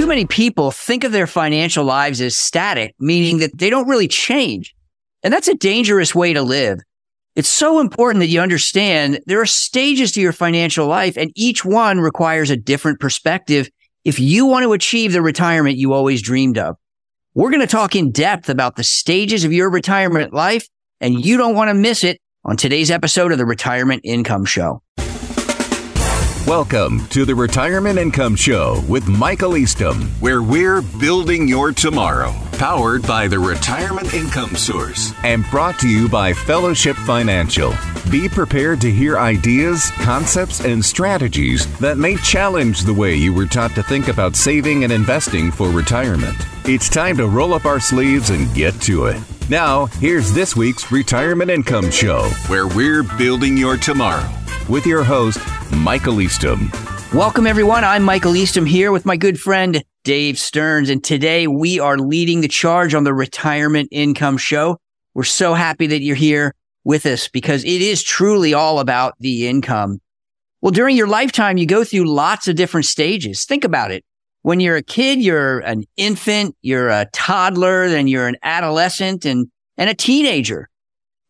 too many people think of their financial lives as static, meaning that they don't really change. And that's a dangerous way to live. It's so important that you understand there are stages to your financial life and each one requires a different perspective if you want to achieve the retirement you always dreamed of. We're going to talk in depth about the stages of your retirement life and you don't want to miss it on today's episode of the Retirement Income Show. Welcome to the Retirement Income Show with Michael Eastham, where we're building your tomorrow. Powered by the Retirement Income Source and brought to you by Fellowship Financial. Be prepared to hear ideas, concepts, and strategies that may challenge the way you were taught to think about saving and investing for retirement. It's time to roll up our sleeves and get to it. Now, here's this week's Retirement Income Show, where we're building your tomorrow with your host, Michael Eastham. Welcome, everyone. I'm Michael Eastham here with my good friend, Dave Stearns. And today we are leading the charge on the Retirement Income Show. We're so happy that you're here with us because it is truly all about the income. Well, during your lifetime, you go through lots of different stages. Think about it. When you're a kid, you're an infant, you're a toddler, then you're an adolescent and, and a teenager.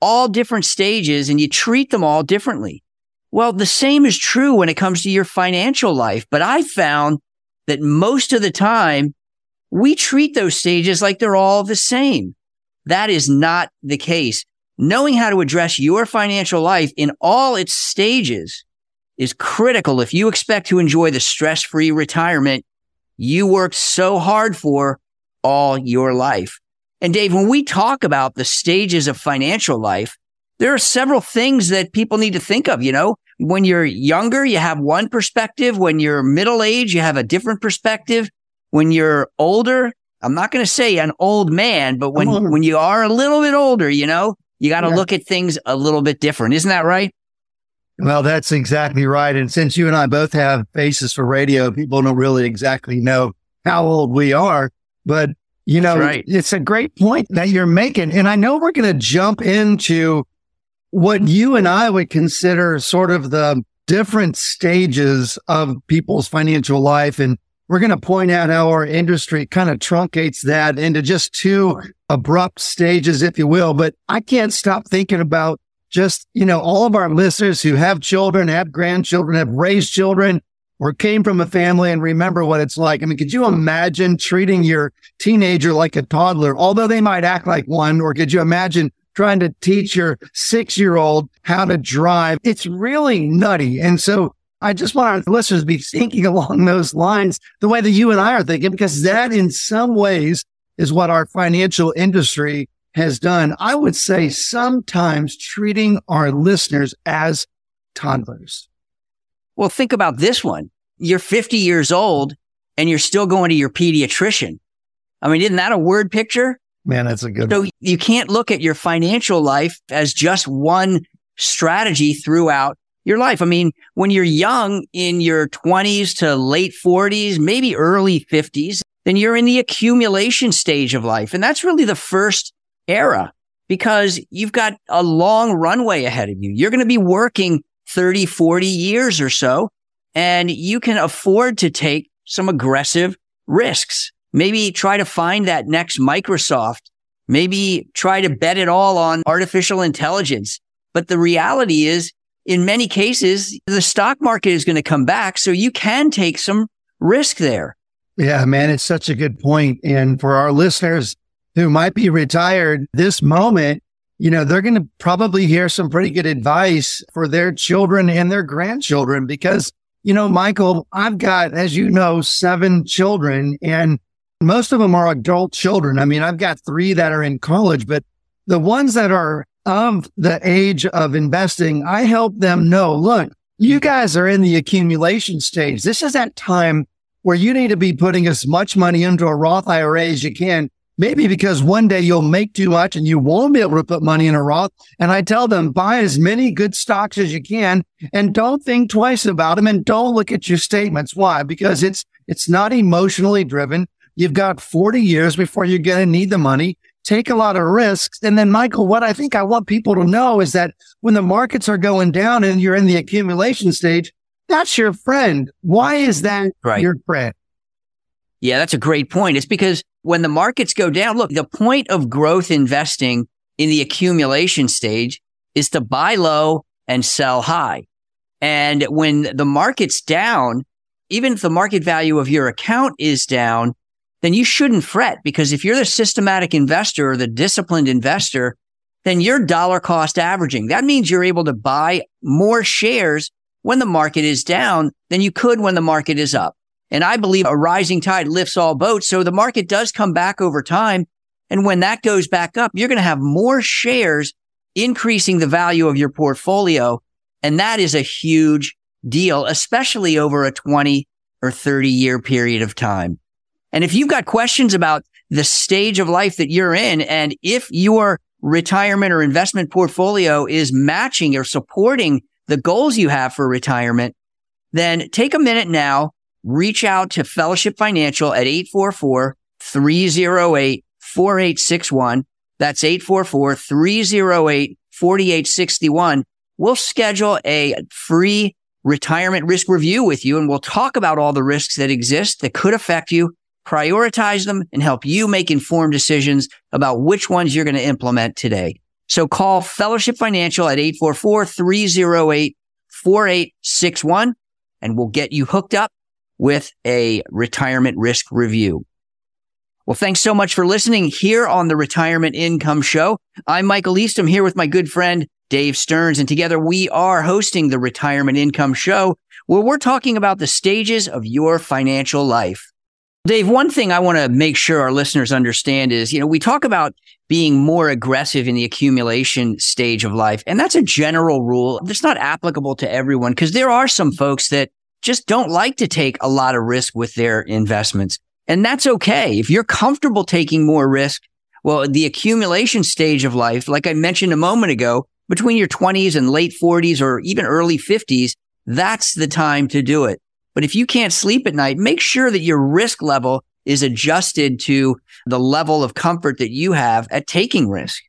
All different stages and you treat them all differently. Well, the same is true when it comes to your financial life, but I found that most of the time we treat those stages like they're all the same. That is not the case. Knowing how to address your financial life in all its stages is critical if you expect to enjoy the stress free retirement you worked so hard for all your life. And Dave, when we talk about the stages of financial life, there are several things that people need to think of. You know, when you're younger, you have one perspective. When you're middle age, you have a different perspective. When you're older, I'm not going to say an old man, but when, when you are a little bit older, you know, you got to yeah. look at things a little bit different. Isn't that right? Well, that's exactly right. And since you and I both have faces for radio, people don't really exactly know how old we are. But, you know, right. it's a great point that you're making. And I know we're going to jump into what you and I would consider sort of the different stages of people's financial life. And we're going to point out how our industry kind of truncates that into just two abrupt stages, if you will. But I can't stop thinking about just, you know, all of our listeners who have children, have grandchildren, have raised children, or came from a family and remember what it's like. I mean, could you imagine treating your teenager like a toddler, although they might act like one? Or could you imagine trying to teach your six year old how to drive. It's really nutty. And so I just want our listeners to be thinking along those lines the way that you and I are thinking, because that in some ways is what our financial industry has done. I would say sometimes treating our listeners as toddlers. Well, think about this one. You're 50 years old and you're still going to your pediatrician. I mean, isn't that a word picture? Man, that's a good So one. you can't look at your financial life as just one strategy throughout your life. I mean, when you're young in your 20s to late 40s, maybe early 50s, then you're in the accumulation stage of life. And that's really the first era because you've got a long runway ahead of you. You're going to be working 30, 40 years or so, and you can afford to take some aggressive risks. Maybe try to find that next Microsoft. Maybe try to bet it all on artificial intelligence. But the reality is, in many cases, the stock market is going to come back. So you can take some risk there. Yeah, man, it's such a good point. And for our listeners who might be retired this moment, you know, they're going to probably hear some pretty good advice for their children and their grandchildren because, you know, Michael, I've got, as you know, seven children and most of them are adult children. I mean, I've got three that are in college, but the ones that are of the age of investing, I help them know, look, you mm-hmm. guys are in the accumulation stage. This is that time where you need to be putting as much money into a Roth IRA as you can. Maybe because one day you'll make too much and you won't be able to put money in a Roth. And I tell them, buy as many good stocks as you can and don't think twice about them and don't look at your statements. Why? Because it's, it's not emotionally driven. You've got 40 years before you're going to need the money. Take a lot of risks. And then, Michael, what I think I want people to know is that when the markets are going down and you're in the accumulation stage, that's your friend. Why is that right. your friend? Yeah, that's a great point. It's because when the markets go down, look, the point of growth investing in the accumulation stage is to buy low and sell high. And when the market's down, even if the market value of your account is down, then you shouldn't fret because if you're the systematic investor or the disciplined investor, then you're dollar cost averaging. That means you're able to buy more shares when the market is down than you could when the market is up. And I believe a rising tide lifts all boats. So the market does come back over time. And when that goes back up, you're going to have more shares increasing the value of your portfolio. And that is a huge deal, especially over a 20 or 30 year period of time. And if you've got questions about the stage of life that you're in, and if your retirement or investment portfolio is matching or supporting the goals you have for retirement, then take a minute now, reach out to Fellowship Financial at 844 308 4861. That's 844 308 4861. We'll schedule a free retirement risk review with you and we'll talk about all the risks that exist that could affect you, prioritize them and help you make informed decisions about which ones you're going to implement today. So call Fellowship Financial at 844-308-4861 and we'll get you hooked up with a retirement risk review. Well, thanks so much for listening here on the Retirement Income Show. I'm Michael Eastham here with my good friend Dave Stearns, and together we are hosting the Retirement Income Show where we're talking about the stages of your financial life. Dave, one thing I want to make sure our listeners understand is, you know, we talk about being more aggressive in the accumulation stage of life, and that's a general rule that's not applicable to everyone because there are some folks that just don't like to take a lot of risk with their investments. And that's okay. If you're comfortable taking more risk, well, the accumulation stage of life, like I mentioned a moment ago, between your 20s and late 40s or even early 50s, that's the time to do it. But if you can't sleep at night, make sure that your risk level is adjusted to the level of comfort that you have at taking risk.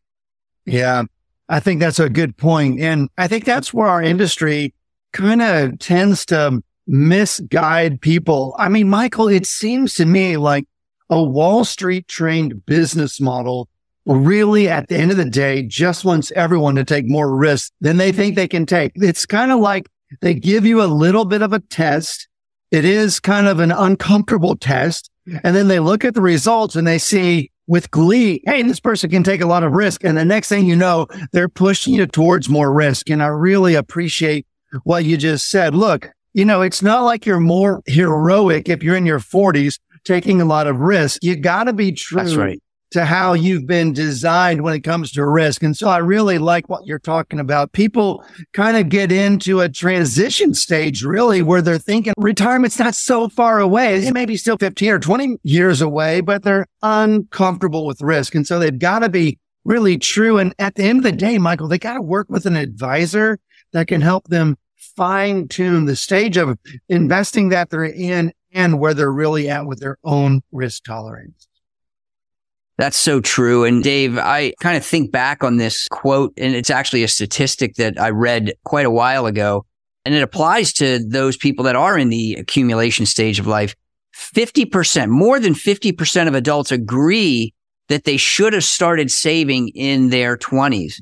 Yeah, I think that's a good point. And I think that's where our industry kind of tends to misguide people. I mean, Michael, it seems to me like a Wall Street trained business model really at the end of the day just wants everyone to take more risk than they think they can take. It's kind of like they give you a little bit of a test. It is kind of an uncomfortable test. And then they look at the results and they see with glee, hey, this person can take a lot of risk. And the next thing you know, they're pushing you towards more risk. And I really appreciate what you just said. Look, you know, it's not like you're more heroic if you're in your 40s taking a lot of risk. You got to be true That's right. To how you've been designed when it comes to risk. And so I really like what you're talking about. People kind of get into a transition stage, really, where they're thinking retirement's not so far away. It may be still 15 or 20 years away, but they're uncomfortable with risk. And so they've got to be really true. And at the end of the day, Michael, they got to work with an advisor that can help them fine tune the stage of investing that they're in and where they're really at with their own risk tolerance. That's so true. And Dave, I kind of think back on this quote, and it's actually a statistic that I read quite a while ago. And it applies to those people that are in the accumulation stage of life. 50%, more than 50% of adults agree that they should have started saving in their 20s,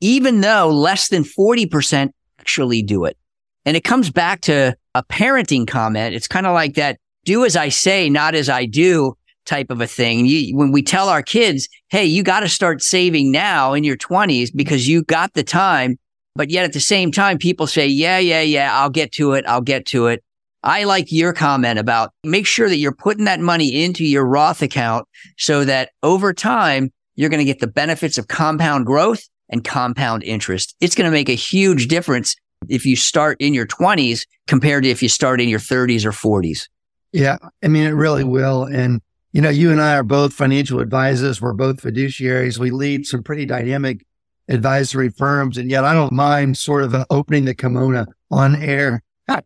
even though less than 40% actually do it. And it comes back to a parenting comment. It's kind of like that do as I say, not as I do type of a thing. You, when we tell our kids, Hey, you got to start saving now in your twenties because you got the time. But yet at the same time, people say, yeah, yeah, yeah, I'll get to it. I'll get to it. I like your comment about make sure that you're putting that money into your Roth account so that over time, you're going to get the benefits of compound growth and compound interest. It's going to make a huge difference if you start in your 20s compared to if you start in your 30s or 40s. Yeah, I mean, it really will. And, you know, you and I are both financial advisors. We're both fiduciaries. We lead some pretty dynamic advisory firms. And yet I don't mind sort of uh, opening the kimono on air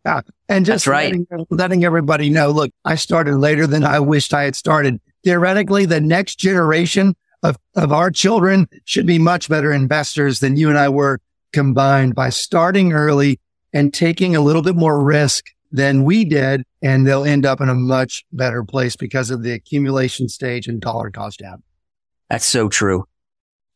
and just right. letting, letting everybody know, look, I started later than I wished I had started. Theoretically, the next generation of, of our children should be much better investors than you and I were combined by starting early and taking a little bit more risk than we did, and they'll end up in a much better place because of the accumulation stage and dollar cost average. That's so true.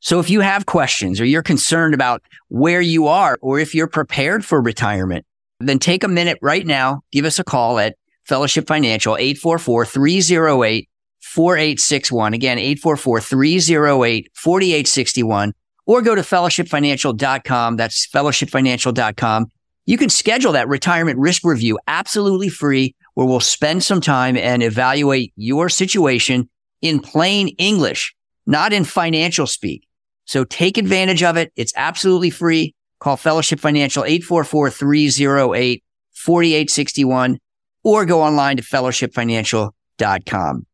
So if you have questions or you're concerned about where you are or if you're prepared for retirement, then take a minute right now. Give us a call at Fellowship Financial, 844-308-4861. Again, 844-308-4861 or go to fellowshipfinancial.com. That's fellowshipfinancial.com. You can schedule that retirement risk review absolutely free where we'll spend some time and evaluate your situation in plain English, not in financial speak. So take advantage of it. It's absolutely free. Call Fellowship Financial 844-308-4861 or go online to fellowshipfinancial.com.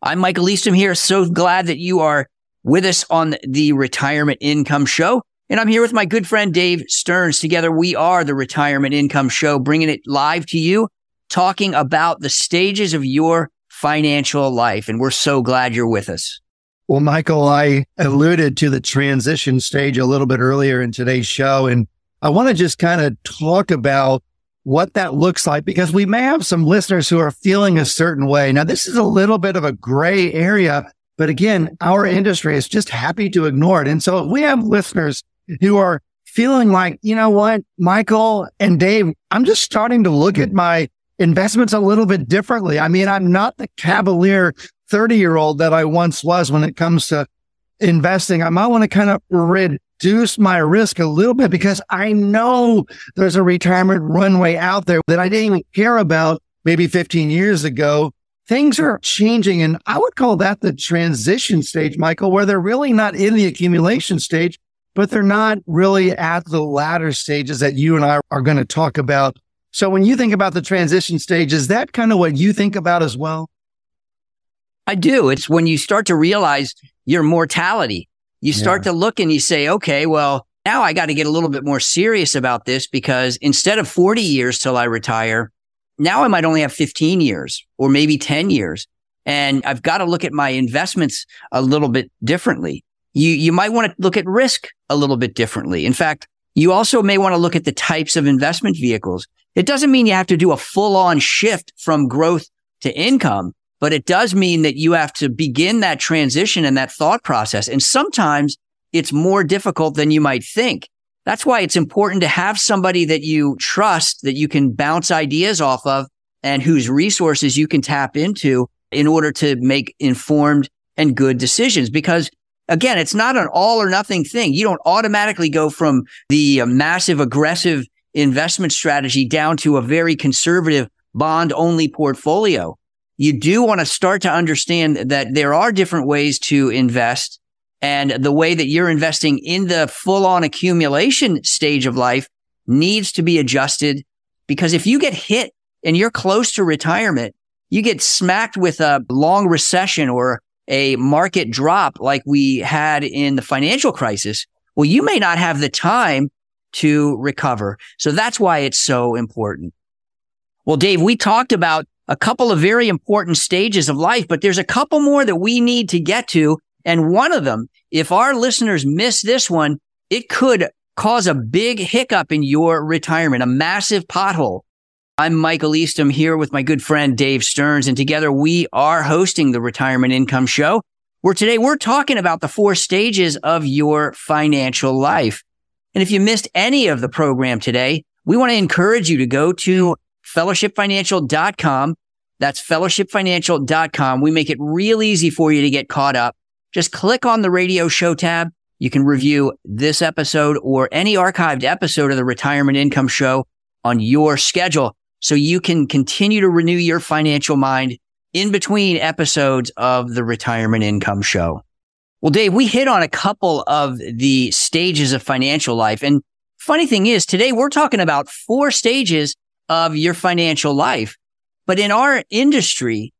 I'm Michael Eastham here. So glad that you are with us on the Retirement Income Show. And I'm here with my good friend Dave Stearns. Together, we are the Retirement Income Show, bringing it live to you, talking about the stages of your financial life. And we're so glad you're with us. Well, Michael, I alluded to the transition stage a little bit earlier in today's show, and I want to just kind of talk about what that looks like because we may have some listeners who are feeling a certain way. Now, this is a little bit of a gray area, but again, our industry is just happy to ignore it. And so we have listeners who are feeling like, you know what, Michael and Dave, I'm just starting to look at my investments a little bit differently. I mean, I'm not the cavalier 30 year old that I once was when it comes to investing. I might want to kind of reduce my risk a little bit because I know there's a retirement runway out there that I didn't even care about maybe 15 years ago. Things are changing. And I would call that the transition stage, Michael, where they're really not in the accumulation stage, but they're not really at the latter stages that you and I are going to talk about. So when you think about the transition stage, is that kind of what you think about as well? I do. It's when you start to realize your mortality. You start yeah. to look and you say, okay, well, now I got to get a little bit more serious about this because instead of 40 years till I retire, now I might only have 15 years or maybe 10 years. And I've got to look at my investments a little bit differently. You, you might want to look at risk a little bit differently. In fact, you also may want to look at the types of investment vehicles. It doesn't mean you have to do a full on shift from growth to income, but it does mean that you have to begin that transition and that thought process. And sometimes it's more difficult than you might think. That's why it's important to have somebody that you trust that you can bounce ideas off of and whose resources you can tap into in order to make informed and good decisions. Because again, it's not an all or nothing thing. You don't automatically go from the uh, massive aggressive investment strategy down to a very conservative bond only portfolio you do want to start to understand that there are different ways to invest and the way that you're investing in the full on accumulation stage of life needs to be adjusted because if you get hit and you're close to retirement, you get smacked with a long recession or a market drop like we had in the financial crisis. Well, you may not have the time to recover. So that's why it's so important. Well, Dave, we talked about a couple of very important stages of life, but there's a couple more that we need to get to. And one of them, if our listeners miss this one, it could cause a big hiccup in your retirement, a massive pothole. I'm Michael Eastham here with my good friend Dave Stearns, and together we are hosting the Retirement Income Show, where today we're talking about the four stages of your financial life. And if you missed any of the program today, we want to encourage you to go to fellowshipfinancial.com. That's fellowshipfinancial.com. We make it real easy for you to get caught up. Just click on the radio show tab. You can review this episode or any archived episode of the retirement income show on your schedule so you can continue to renew your financial mind in between episodes of the retirement income show. Well, Dave, we hit on a couple of the stages of financial life. And funny thing is today we're talking about four stages of your financial life. But in our industry,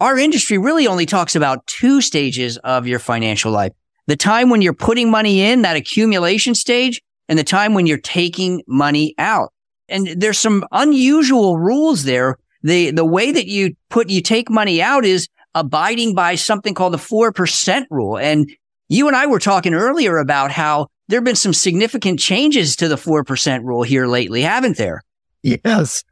our industry really only talks about two stages of your financial life. The time when you're putting money in, that accumulation stage, and the time when you're taking money out. And there's some unusual rules there. The, the way that you put, you take money out is abiding by something called the 4% rule. And you and I were talking earlier about how there have been some significant changes to the 4% rule here lately, haven't there? Yes.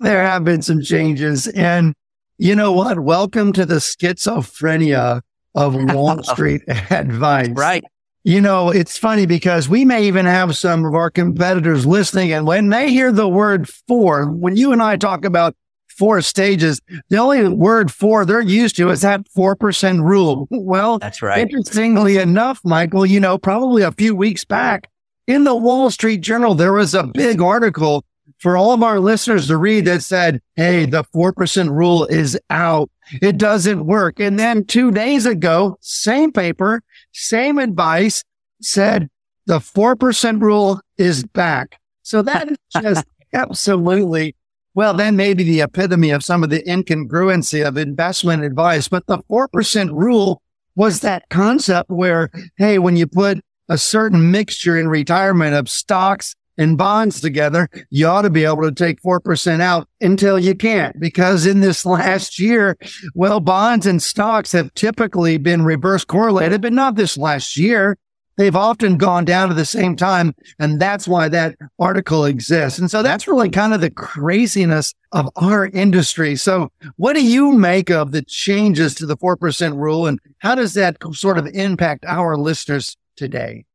there have been some changes. And you know what? Welcome to the schizophrenia of Wall Street advice. Right. You know, it's funny because we may even have some of our competitors listening. And when they hear the word four, when you and I talk about four stages, the only word four they're used to is that 4% rule. Well, that's right. Interestingly enough, Michael, you know, probably a few weeks back in the Wall Street Journal, there was a big article for all of our listeners to read that said, Hey, the 4% rule is out. It doesn't work. And then two days ago, same paper, same advice said the 4% rule is back. So that is just absolutely, well, then maybe the epitome of some of the incongruency of investment advice. But the 4% rule was that concept where, Hey, when you put a certain mixture in retirement of stocks and bonds together, you ought to be able to take 4% out until you can't. Because in this last year, well, bonds and stocks have typically been reverse correlated, but not this last year. They've often gone down at the same time. And that's why that article exists. And so that's really kind of the craziness of our industry. So what do you make of the changes to the 4% rule and how does that sort of impact our listeners today?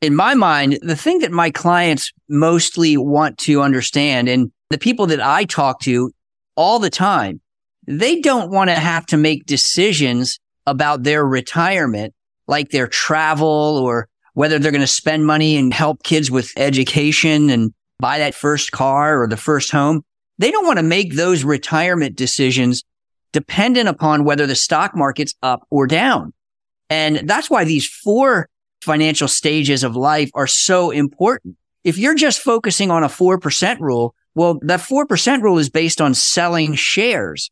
In my mind, the thing that my clients mostly want to understand and the people that I talk to all the time, they don't want to have to make decisions about their retirement, like their travel or whether they're going to spend money and help kids with education and buy that first car or the first home. They don't want to make those retirement decisions dependent upon whether the stock market's up or down. And that's why these four financial stages of life are so important. If you're just focusing on a 4% rule, well, that 4% rule is based on selling shares.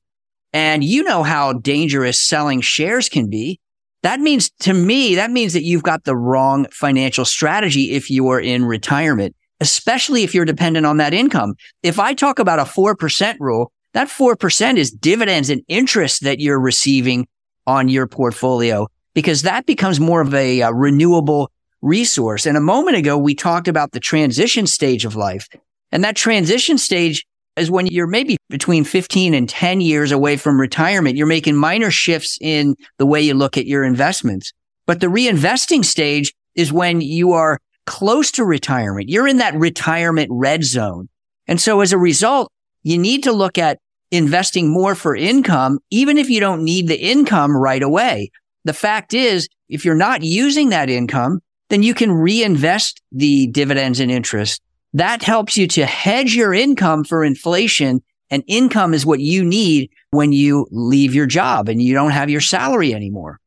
And you know how dangerous selling shares can be. That means to me, that means that you've got the wrong financial strategy if you are in retirement, especially if you're dependent on that income. If I talk about a 4% rule, that 4% is dividends and interest that you're receiving on your portfolio because that becomes more of a, a uh, renewable resource. And a moment ago, we talked about the transition stage of life. And that transition stage is when you're maybe between 15 and 10 years away from retirement. You're making minor shifts in the way you look at your investments. But the reinvesting stage is when you are close to retirement. You're in that retirement red zone. And so as a result, you need to look at investing more for income, even if you don't need the income right away. The fact is, if you're not using that income, then you can reinvest the dividends and interest. That helps you to hedge your income for inflation. And income is what you need when you leave your job and you don't have your salary anymore.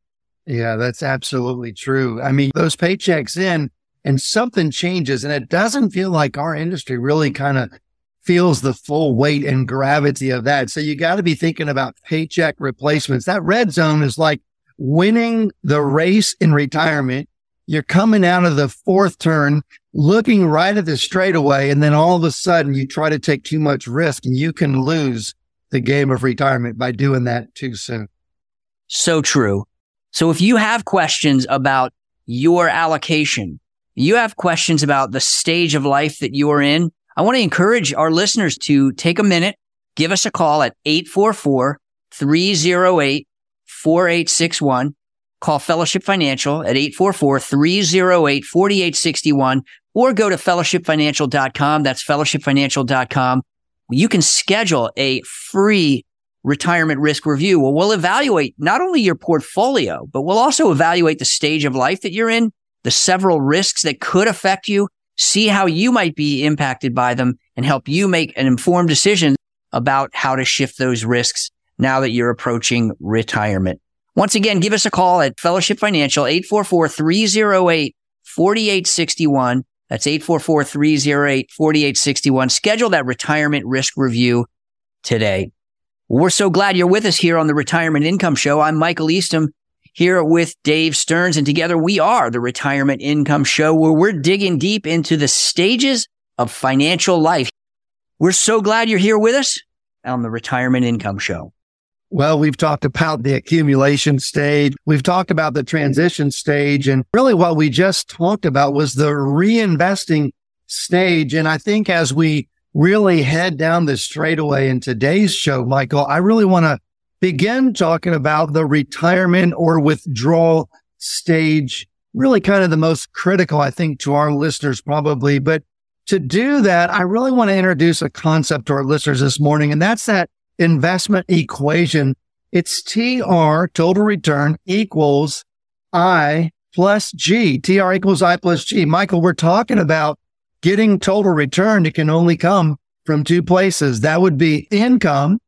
Yeah, that's absolutely true. I mean, those paychecks in and something changes and it doesn't feel like our industry really kind of feels the full weight and gravity of that. So you got to be thinking about paycheck replacements. That red zone is like winning the race in retirement. You're coming out of the fourth turn, looking right at the straightaway. And then all of a sudden you try to take too much risk and you can lose the game of retirement by doing that too soon. So true. So if you have questions about your allocation, you have questions about the stage of life that you're in, I want to encourage our listeners to take a minute, give us a call at 844 308 4861. Call Fellowship Financial at 844-308-4861 or go to fellowshipfinancial.com. That's fellowshipfinancial.com. You can schedule a free retirement risk review. Well, we'll evaluate not only your portfolio, but we'll also evaluate the stage of life that you're in, the several risks that could affect you, see how you might be impacted by them and help you make an informed decision about how to shift those risks now that you're approaching retirement. Once again, give us a call at Fellowship Financial, 844-308-4861. That's 844-308-4861. Schedule that retirement risk review today. We're so glad you're with us here on the Retirement Income Show. I'm Michael Eastham here with Dave Stearns, and together we are the Retirement Income Show where we're digging deep into the stages of financial life. We're so glad you're here with us on the Retirement Income Show. Well, we've talked about the accumulation stage. We've talked about the transition stage. And really what we just talked about was the reinvesting stage. And I think as we really head down the straightaway in today's show, Michael, I really want to begin talking about the retirement or withdrawal stage, really kind of the most critical, I think, to our listeners probably. But to do that, I really want to introduce a concept to our listeners this morning, and that's that investment equation. It's TR, total return, equals I plus G. TR equals I plus G. Michael, we're talking about getting total return. It can only come from two places. That would be income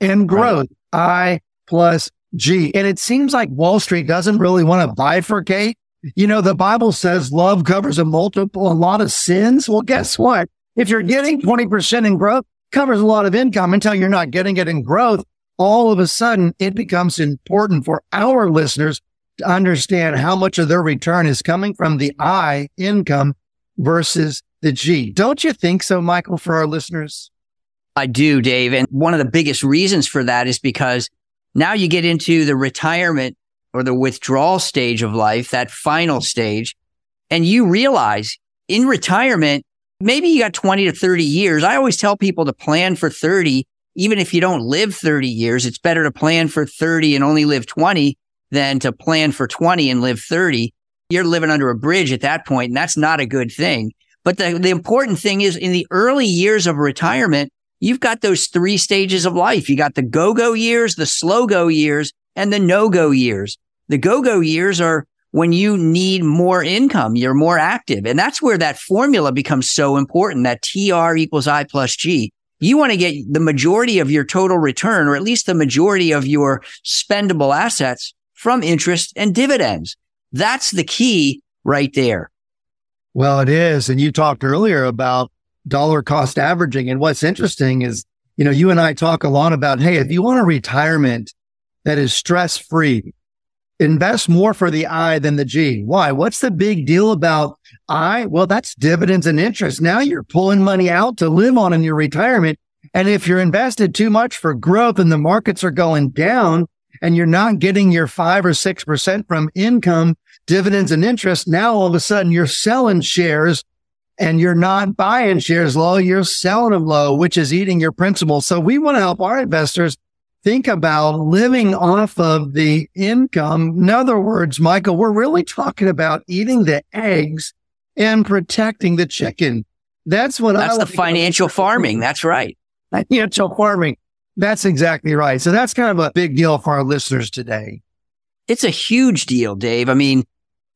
and growth. Right. I plus G. And it seems like Wall Street doesn't really want to bifurcate you know, the Bible says love covers a multiple, a lot of sins. Well, guess what? If you're getting 20% in growth, covers a lot of income until you're not getting it in growth. All of a sudden, it becomes important for our listeners to understand how much of their return is coming from the I income versus the G. Don't you think so, Michael, for our listeners? I do, Dave. And one of the biggest reasons for that is because now you get into the retirement or the withdrawal stage of life, that final stage, and you realize in retirement, maybe you got 20 to 30 years. I always tell people to plan for 30. Even if you don't live 30 years, it's better to plan for 30 and only live 20 than to plan for 20 and live 30. You're living under a bridge at that point, and that's not a good thing. But the, the important thing is in the early years of retirement, you've got those three stages of life. You got the go go years, the slow go years, and the no go years. The go go years are when you need more income, you're more active. And that's where that formula becomes so important that TR equals I plus G. You want to get the majority of your total return, or at least the majority of your spendable assets from interest and dividends. That's the key right there. Well, it is. And you talked earlier about dollar cost averaging. And what's interesting is, you know, you and I talk a lot about, hey, if you want a retirement that is stress free, invest more for the I than the G. Why? What's the big deal about I? Well, that's dividends and interest. Now you're pulling money out to live on in your retirement. And if you're invested too much for growth and the markets are going down and you're not getting your five or six percent from income, dividends and interest, now all of a sudden you're selling shares and you're not buying shares low, you're selling them low, which is eating your principal. So we want to help our investors think about living off of the income. In other words, Michael, we're really talking about eating the eggs and protecting the chicken. That's what that's I the financial farming. That's right. Financial farming. That's exactly right. So that's kind of a big deal for our listeners today. It's a huge deal, Dave. I mean,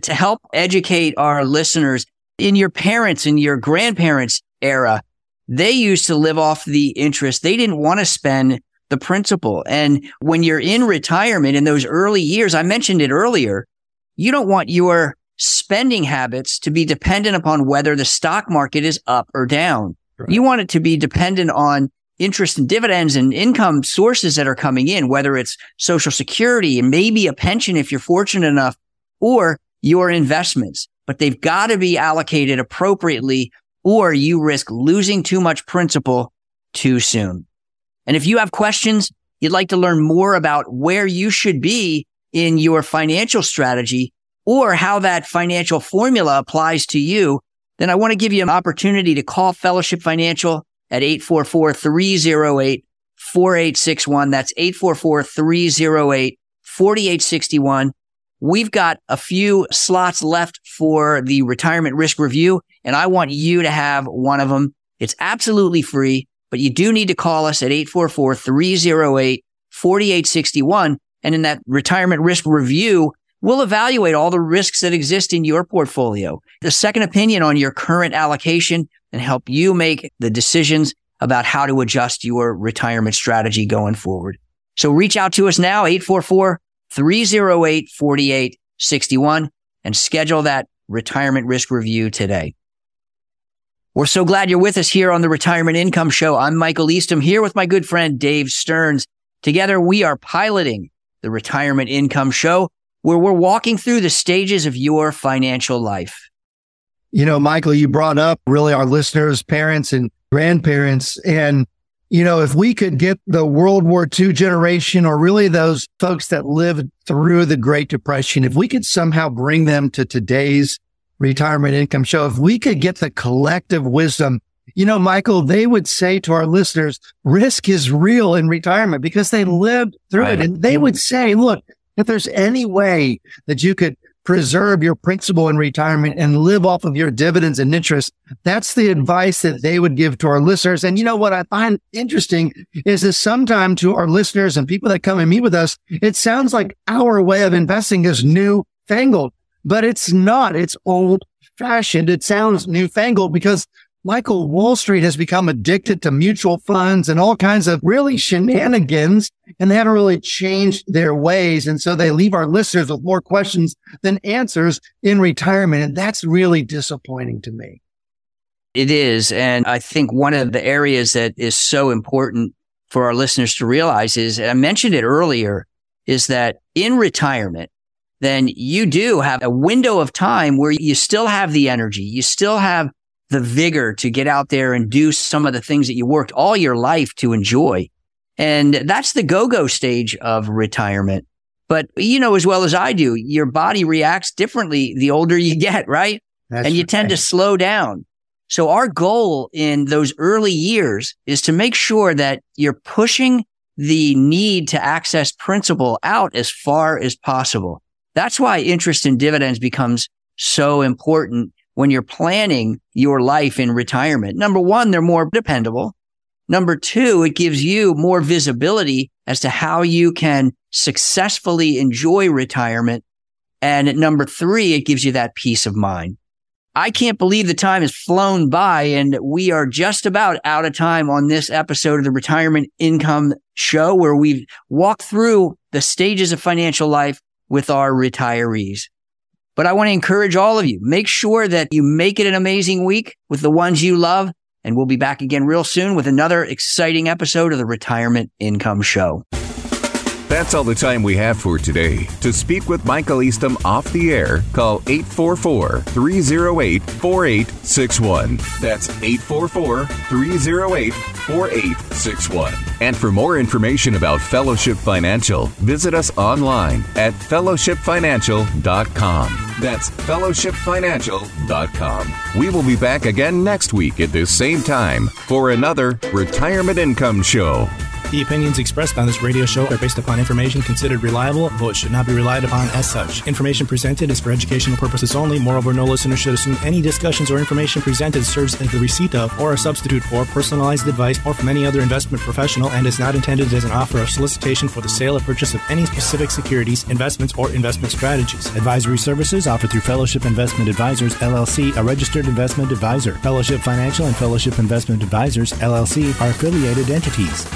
to help educate our listeners in your parents and your grandparents era, they used to live off the interest. They didn't want to spend the principal. And when you're in retirement in those early years, I mentioned it earlier, you don't want your spending habits to be dependent upon whether the stock market is up or down. Right. You want it to be dependent on interest and dividends and income sources that are coming in, whether it's social security and maybe a pension if you're fortunate enough or your investments, but they've got to be allocated appropriately or you risk losing too much principal too soon. And if you have questions, you'd like to learn more about where you should be in your financial strategy or how that financial formula applies to you, then I want to give you an opportunity to call Fellowship Financial at 844-308-4861. That's 844-308-4861. We've got a few slots left for the retirement risk review, and I want you to have one of them. It's absolutely free but you do need to call us at 844-308-4861. And in that retirement risk review, we'll evaluate all the risks that exist in your portfolio, the second opinion on your current allocation and help you make the decisions about how to adjust your retirement strategy going forward. So reach out to us now, 844-308-4861 and schedule that retirement risk review today. We're so glad you're with us here on the Retirement Income Show. I'm Michael Eastham here with my good friend Dave Stearns. Together, we are piloting the Retirement Income Show where we're walking through the stages of your financial life. You know, Michael, you brought up really our listeners, parents and grandparents. And, you know, if we could get the World War II generation or really those folks that lived through the Great Depression, if we could somehow bring them to today's retirement income show. If we could get the collective wisdom you know, Michael, they would say to our listeners, risk is real in retirement because they lived through right. it. And they would say, look, if there's any way that you could preserve your principal in retirement and live off of your dividends and interest. That's the advice that they would give to our listeners. And you know what I find interesting is that sometimes to our listeners and people that come and meet with us, it sounds like our way of investing is new fangled, but it's not. It's old fashioned. It sounds newfangled because Michael, Wall Street has become addicted to mutual funds and all kinds of really shenanigans, and they haven't really changed their ways. And so they leave our listeners with more questions than answers in retirement. And that's really disappointing to me. It is. And I think one of the areas that is so important for our listeners to realize is, and I mentioned it earlier, is that in retirement, then you do have a window of time where you still have the energy. You still have the vigor to get out there and do some of the things that you worked all your life to enjoy. And that's the go-go stage of retirement. But you know, as well as I do, your body reacts differently the older you get, right? That's and you right. tend to slow down. So our goal in those early years is to make sure that you're pushing the need to access principal out as far as possible. That's why interest in dividends becomes so important when you're planning your life in retirement. Number one, they're more dependable. Number two, it gives you more visibility as to how you can successfully enjoy retirement. And number three, it gives you that peace of mind. I can't believe the time has flown by and we are just about out of time on this episode of the retirement income show where we've walked through the stages of financial life with our retirees. But I want to encourage all of you, make sure that you make it an amazing week with the ones you love. And we'll be back again real soon with another exciting episode of the Retirement Income Show. That's all the time we have for today. To speak with Michael Eastham off the air, call 844 308 4861. That's 844 308 4861. And for more information about Fellowship Financial, visit us online at fellowshipfinancial.com. That's fellowshipfinancial.com. We will be back again next week at this same time for another Retirement Income Show. The opinions expressed on this radio show are based upon information considered reliable, though it should not be relied upon as such. Information presented is for educational purposes only. Moreover, no listener should assume any discussions or information presented serves as the receipt of or a substitute for personalized advice or from any other investment professional and is not intended as an offer of solicitation for the sale or purchase of any specific securities, investments, or investment strategies. Advisory services offered through Fellowship Investment Advisors, LLC, a registered investment advisor. Fellowship Financial and Fellowship Investment Advisors, LLC, are affiliated entities.